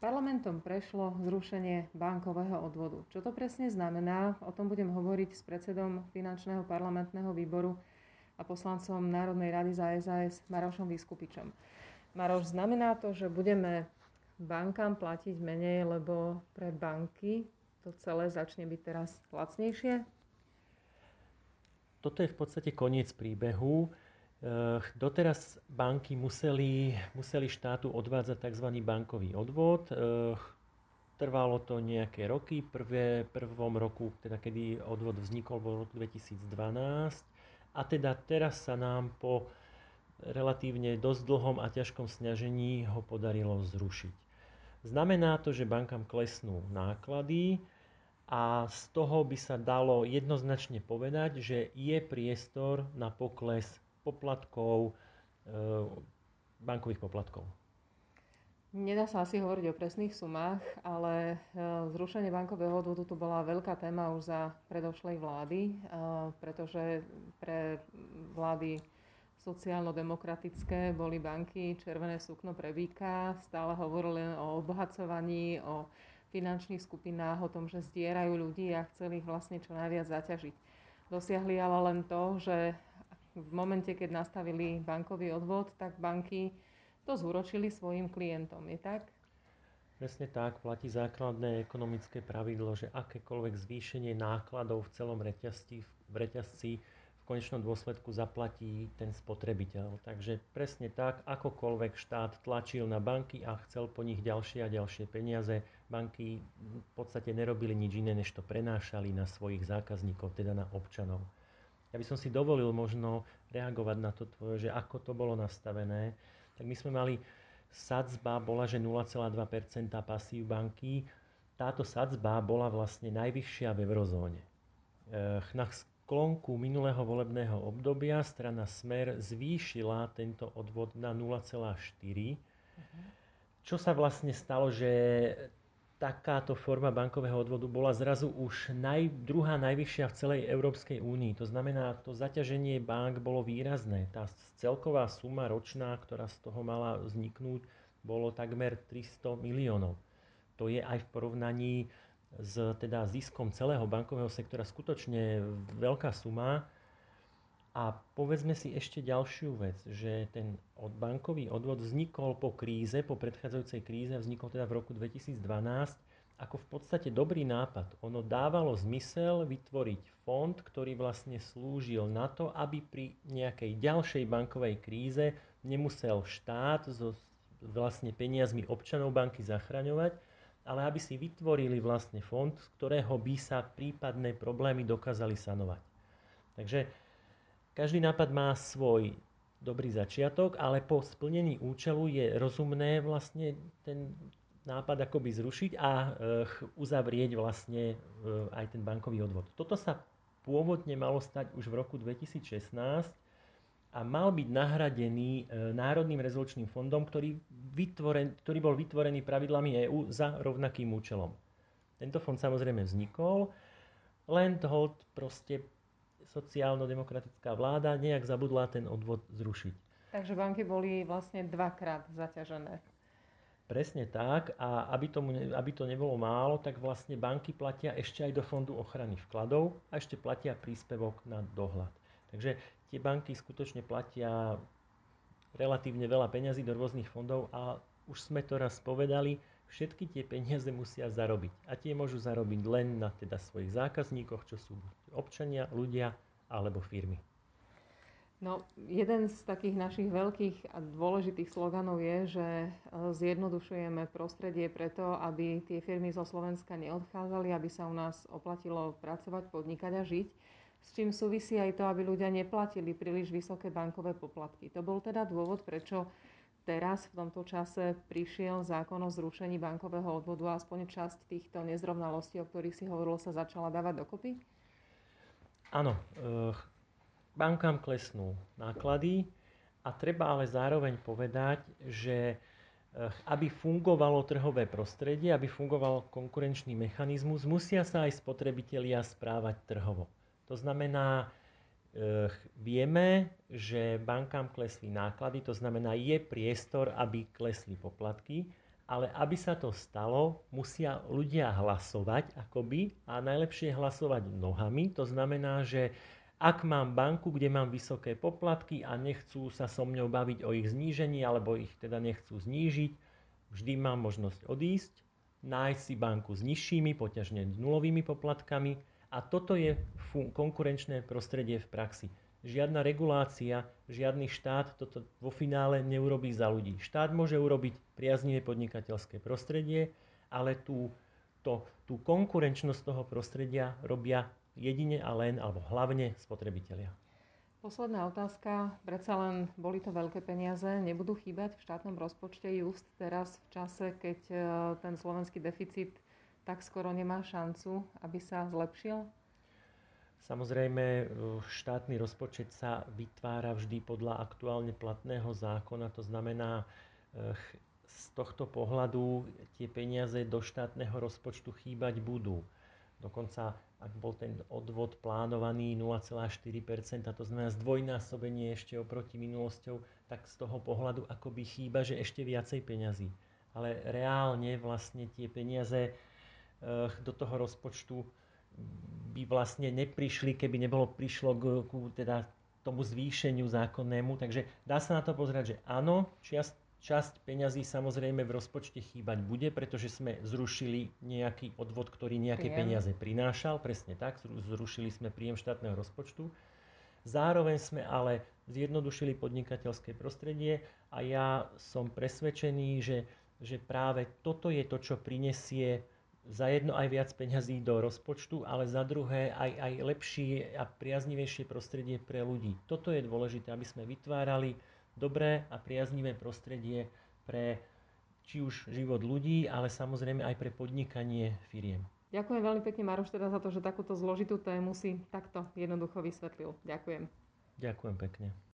Parlamentom prešlo zrušenie bankového odvodu. Čo to presne znamená? O tom budem hovoriť s predsedom Finančného parlamentného výboru a poslancom Národnej rady za SAS Marošom Vyskupičom. Maroš, znamená to, že budeme bankám platiť menej, lebo pre banky to celé začne byť teraz lacnejšie? Toto je v podstate koniec príbehu. Eh, doteraz banky museli, museli štátu odvádzať tzv. bankový odvod. Eh, trvalo to nejaké roky. Prvé, prvom roku, teda kedy odvod vznikol, bol roku 2012. A teda teraz sa nám po relatívne dosť dlhom a ťažkom snažení ho podarilo zrušiť. Znamená to, že bankám klesnú náklady a z toho by sa dalo jednoznačne povedať, že je priestor na pokles poplatkov, e, bankových poplatkov. Nedá sa asi hovoriť o presných sumách, ale e, zrušenie bankového odvodu tu bola veľká téma už za predošlej vlády, e, pretože pre vlády sociálno-demokratické boli banky červené sukno pre býka, stále hovorili o obohacovaní, o finančných skupinách, o tom, že zdierajú ľudí a chceli ich vlastne čo najviac zaťažiť. Dosiahli ale len to, že v momente, keď nastavili bankový odvod, tak banky to zúročili svojim klientom. Je tak? Presne tak, platí základné ekonomické pravidlo, že akékoľvek zvýšenie nákladov v celom reťazci, v reťazci v konečnom dôsledku zaplatí ten spotrebiteľ. Takže presne tak, akokoľvek štát tlačil na banky a chcel po nich ďalšie a ďalšie peniaze, banky v podstate nerobili nič iné, než to prenášali na svojich zákazníkov, teda na občanov. Ja by som si dovolil možno reagovať na to tvoje, že ako to bolo nastavené. Tak my sme mali sadzba bola, že 0,2% pasív banky. Táto sadzba bola vlastne najvyššia v eurozóne. Na sklonku minulého volebného obdobia strana Smer zvýšila tento odvod na 0,4. Mhm. Čo sa vlastne stalo, že takáto forma bankového odvodu bola zrazu už naj, druhá najvyššia v celej Európskej únii. To znamená, to zaťaženie bank bolo výrazné. Tá celková suma ročná, ktorá z toho mala vzniknúť, bolo takmer 300 miliónov. To je aj v porovnaní s teda ziskom celého bankového sektora skutočne veľká suma. A povedzme si ešte ďalšiu vec, že ten bankový odvod vznikol po kríze, po predchádzajúcej kríze, vznikol teda v roku 2012 ako v podstate dobrý nápad. Ono dávalo zmysel vytvoriť fond, ktorý vlastne slúžil na to, aby pri nejakej ďalšej bankovej kríze nemusel štát so vlastne peniazmi občanov banky zachraňovať, ale aby si vytvorili vlastne fond, z ktorého by sa prípadné problémy dokázali sanovať. Takže každý nápad má svoj dobrý začiatok, ale po splnení účelu je rozumné vlastne ten nápad akoby zrušiť a eh, uzavrieť vlastne eh, aj ten bankový odvod. Toto sa pôvodne malo stať už v roku 2016 a mal byť nahradený eh, Národným rezolučným fondom, ktorý, vytvoren, ktorý bol vytvorený pravidlami EÚ za rovnakým účelom. Tento fond samozrejme vznikol, len toho proste sociálno-demokratická vláda nejak zabudla ten odvod zrušiť. Takže banky boli vlastne dvakrát zaťažené. Presne tak a aby, tomu, aby to nebolo málo, tak vlastne banky platia ešte aj do fondu ochrany vkladov a ešte platia príspevok na dohľad. Takže tie banky skutočne platia relatívne veľa peňazí do rôznych fondov a už sme to raz povedali, všetky tie peniaze musia zarobiť. A tie môžu zarobiť len na teda svojich zákazníkoch, čo sú občania, ľudia alebo firmy. No, jeden z takých našich veľkých a dôležitých sloganov je, že e, zjednodušujeme prostredie preto, aby tie firmy zo Slovenska neodchádzali, aby sa u nás oplatilo pracovať, podnikať a žiť. S čím súvisí aj to, aby ľudia neplatili príliš vysoké bankové poplatky. To bol teda dôvod, prečo teraz v tomto čase prišiel zákon o zrušení bankového odvodu a aspoň časť týchto nezrovnalostí, o ktorých si hovorilo, sa začala dávať dokopy? Áno, e, bankám klesnú náklady a treba ale zároveň povedať, že eh, aby fungovalo trhové prostredie, aby fungoval konkurenčný mechanizmus, musia sa aj spotrebitelia správať trhovo. To znamená, eh, vieme, že bankám klesli náklady, to znamená, je priestor, aby klesli poplatky, ale aby sa to stalo, musia ľudia hlasovať akoby a najlepšie hlasovať nohami. To znamená, že ak mám banku, kde mám vysoké poplatky a nechcú sa so mňou baviť o ich znížení alebo ich teda nechcú znížiť, vždy mám možnosť odísť, nájsť si banku s nižšími, poťažne nulovými poplatkami a toto je konkurenčné prostredie v praxi. Žiadna regulácia, žiadny štát toto vo finále neurobí za ľudí. Štát môže urobiť priaznivé podnikateľské prostredie, ale tú, to, tú konkurenčnosť toho prostredia robia jedine a len, alebo hlavne spotrebitelia. Posledná otázka. Predsa len boli to veľké peniaze. Nebudú chýbať v štátnom rozpočte just teraz v čase, keď e, ten slovenský deficit tak skoro nemá šancu, aby sa zlepšil? Samozrejme, e, štátny rozpočet sa vytvára vždy podľa aktuálne platného zákona, to znamená, e, z tohto pohľadu tie peniaze do štátneho rozpočtu chýbať budú. Dokonca, ak bol ten odvod plánovaný 0,4%, to znamená zdvojnásobenie ešte oproti minulosťou, tak z toho pohľadu akoby chýba, že ešte viacej peňazí. Ale reálne vlastne tie peniaze do toho rozpočtu by vlastne neprišli, keby nebolo prišlo k, k teda tomu zvýšeniu zákonnému. Takže dá sa na to pozerať, že áno, čiast, časť peňazí samozrejme v rozpočte chýbať bude, pretože sme zrušili nejaký odvod, ktorý nejaké príjem. peniaze prinášal. Presne tak, zrušili sme príjem štátneho rozpočtu. Zároveň sme ale zjednodušili podnikateľské prostredie a ja som presvedčený, že, že práve toto je to, čo prinesie za jedno aj viac peňazí do rozpočtu, ale za druhé aj, aj lepšie a priaznivejšie prostredie pre ľudí. Toto je dôležité, aby sme vytvárali dobré a priaznivé prostredie pre či už život ľudí, ale samozrejme aj pre podnikanie firiem. Ďakujem veľmi pekne, Maroš, teda za to, že takúto zložitú tému si takto jednoducho vysvetlil. Ďakujem. Ďakujem pekne.